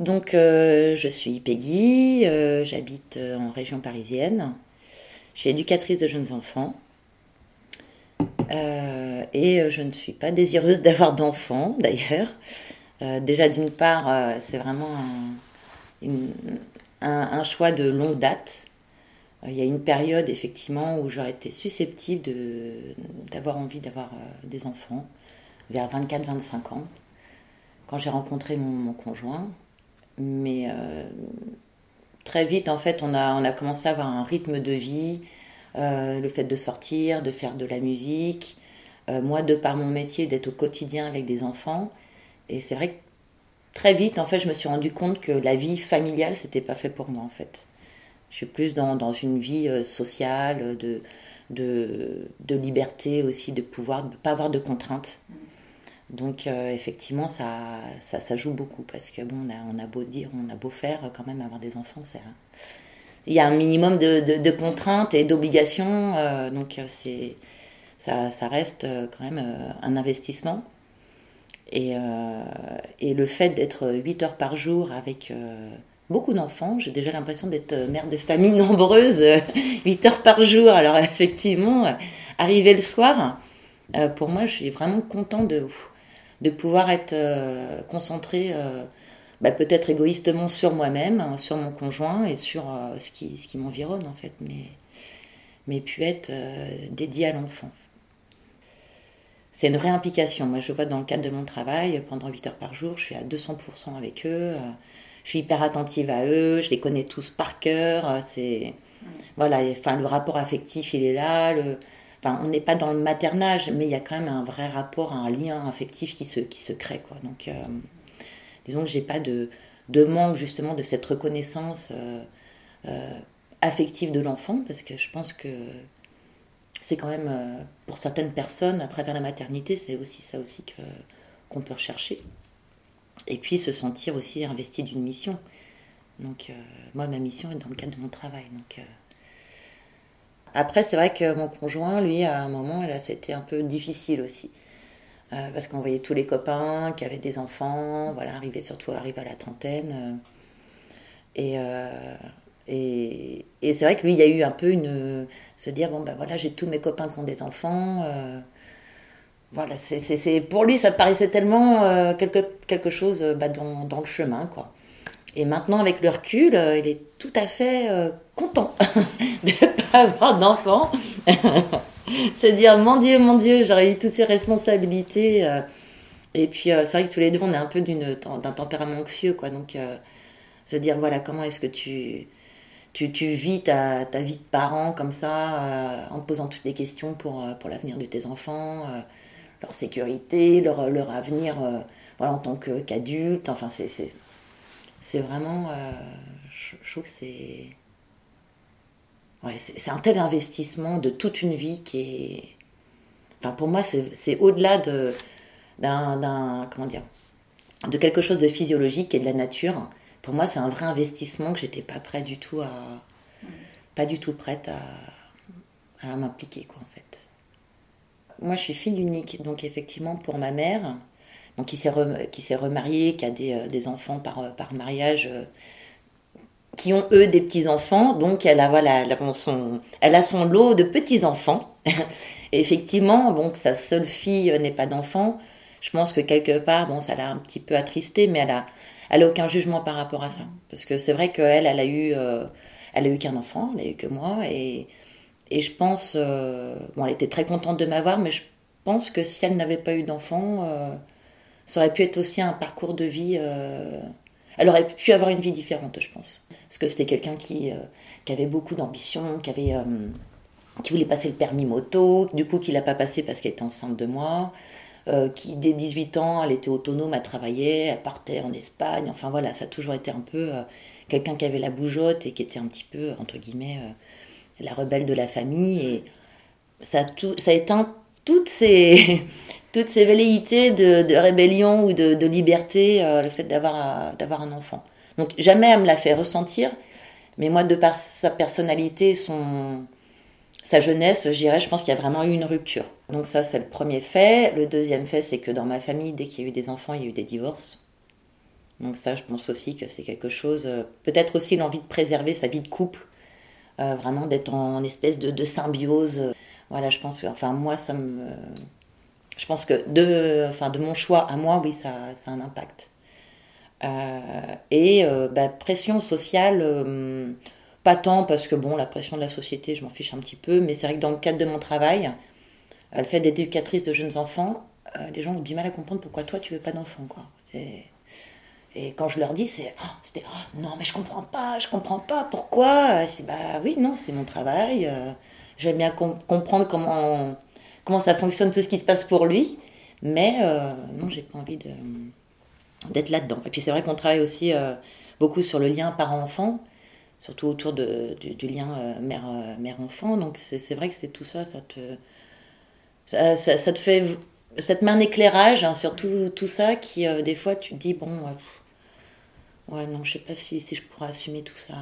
Donc, euh, je suis Peggy, euh, j'habite euh, en région parisienne. Je suis éducatrice de jeunes enfants. et je ne suis pas désireuse d'avoir d'enfants, d'ailleurs. déjà, d'une part, c'est vraiment un, choix de longue date. Il y a une période, effectivement, où j'aurais été susceptible d'avoir envie d'avoir des enfants, vers 24-25 ans, quand j'ai rencontré mon conjoint. Mais euh, très vite, en fait, on a, on a commencé à avoir un rythme de vie, euh, le fait de sortir, de faire de la musique. Euh, moi, de par mon métier, d'être au quotidien avec des enfants. Et c'est vrai que très vite, en fait, je me suis rendu compte que la vie familiale, c'était pas fait pour moi, en fait. Je suis plus dans, dans une vie sociale, de, de, de, liberté aussi, de pouvoir ne pas avoir de contraintes. Donc euh, effectivement, ça, ça, ça, joue beaucoup parce que bon, on a, beau dire, on a beau faire, quand même avoir des enfants, c'est il y a un minimum de, de, contraintes et d'obligations, euh, donc c'est ça, ça, reste quand même euh, un investissement. Et, et le fait d'être 8 heures par jour avec beaucoup d'enfants, j'ai déjà l'impression d'être mère de famille nombreuse, 8 heures par jour. Alors effectivement, arriver le soir, pour moi, je suis vraiment content de de pouvoir être euh, concentré euh, bah, peut-être égoïstement sur moi-même, hein, sur mon conjoint et sur euh, ce qui, ce qui m'environne en fait, mais, mais puis être dédié à l'enfant. C'est une réimplication. Moi, je vois dans le cadre de mon travail, pendant 8 heures par jour, je suis à 200% avec eux. Je suis hyper attentive à eux, je les connais tous par cœur. C'est voilà, enfin le rapport affectif, il est là. Le, Enfin, on n'est pas dans le maternage, mais il y a quand même un vrai rapport, un lien affectif qui se, qui se crée. Quoi. Donc, euh, disons que j'ai pas de, de manque justement de cette reconnaissance euh, euh, affective de l'enfant, parce que je pense que c'est quand même, pour certaines personnes, à travers la maternité, c'est aussi ça aussi que, qu'on peut rechercher. Et puis se sentir aussi investi d'une mission. Donc, moi, ma mission est dans le cadre de mon travail. Donc, après, c'est vrai que mon conjoint, lui, à un moment, là, c'était un peu difficile aussi. Euh, parce qu'on voyait tous les copains qui avaient des enfants, voilà, arriver surtout arriver à la trentaine. Euh, et, euh, et, et c'est vrai que lui, il y a eu un peu une. se dire, bon, ben voilà, j'ai tous mes copains qui ont des enfants. voilà, c'est, pour lui, ça paraissait tellement quelque, quelque chose bah, dans, dans, le chemin, quoi. Et maintenant, avec le recul, il est tout à fait content avoir d'enfants. Se dire, mon Dieu, mon Dieu, j'aurais eu toutes ces responsabilités. Euh. Et puis, euh, c'est vrai que tous les deux, on est un peu d'un tempérament anxieux, quoi. Donc, euh, se dire, voilà, comment est-ce que tu, tu, tu, vis ta, ta, vie de parent comme ça, en te posant toutes les questions pour, pour l'avenir de tes enfants, leur sécurité, leur, leur avenir voilà, en tant qu'adulte. enfin, c'est vraiment. je, je trouve que c'est Ouais, c'est un tel investissement de toute une vie qui est. Enfin, pour moi, c'est au-delà de, d'un, comment dire, de quelque chose de physiologique et de la nature. Pour moi, c'est un vrai investissement que j'étais pas prête du tout à, pas du tout prête à, à m'impliquer, quoi, en fait. Moi, je suis fille unique, donc effectivement, pour ma mère, donc qui s'est, remariée, qui a des, euh, des enfants par, par mariage euh, qui ont eux des petits enfants, donc elle a son, lot de petits enfants. Effectivement, bon, sa seule fille n'ait pas d'enfant, je pense que quelque part, bon, ça l'a un petit peu attristé, mais elle a, elle a aucun jugement par rapport à ça, parce que c'est vrai qu'elle, elle a eu, euh, elle a eu qu'un enfant, elle a eu que moi, et et je pense, euh, bon, elle était très contente de m'avoir, mais je pense que si elle n'avait pas eu d'enfant, euh, ça aurait pu être aussi un parcours de vie elle aurait pu avoir une vie différente, je pense. Parce que c'était quelqu'un qui, euh, qui avait beaucoup d'ambition. Euh, qui voulait passer le permis moto, du coup qui l'a pas passé parce qu'elle était enceinte de moi, euh, qui dès 18 ans, elle était autonome, elle travaillait, elle partait en Espagne, enfin voilà, ça a toujours été un peu quelqu'un qui avait la bougeotte et qui était un petit peu, entre guillemets, la rebelle de la famille, et ça tout, ça a éteint toutes ces, toutes ces velléités de, rébellion ou de, liberté, euh, le fait d'avoir, d'avoir un enfant. Donc jamais elle me l'a fait ressentir, mais moi, de par sa personnalité, son, sa jeunesse, je dirais, je pense qu'il y a vraiment eu une rupture. Donc ça, c'est le premier fait. Le deuxième fait, c'est que dans ma famille, dès qu'il y a eu des enfants, il y a eu des divorces. Donc ça, je pense aussi que c'est quelque chose, euh, peut-être aussi l'envie de préserver sa vie de couple, euh, vraiment d'être en, espèce de, symbiose. Voilà, je pense, enfin moi, ça me... Je pense que de, enfin, de mon choix à moi, oui, ça, ça a un impact. et bah, pression sociale, pas tant parce que bon, la pression de la société, je m'en fiche un petit peu, mais c'est vrai que dans le cadre de mon travail, le fait d'éducatrice de jeunes enfants, les gens ont du mal à comprendre pourquoi toi tu veux pas d'enfants, quoi. Et quand je leur dis, c'est, oh, oh, non, mais je comprends pas, je comprends pas, pourquoi Je dis, bah oui, non, c'est mon travail. Euh, j'aime bien comprendre comment, comment ça fonctionne, tout ce qui se passe pour lui. Mais euh, non, j'ai pas envie de, d'être là-dedans. Et puis c'est vrai qu'on travaille aussi euh, beaucoup sur le lien parent-enfant, surtout autour du, lien mère, mère-enfant. Donc c'est, vrai que c'est tout ça, ça te, ça, ça, te fait cette main d'éclairage hein, sur tout, tout, ça qui, des fois, tu te dis, bon, Ouais, non, je sais pas si, si je pourrais assumer tout ça.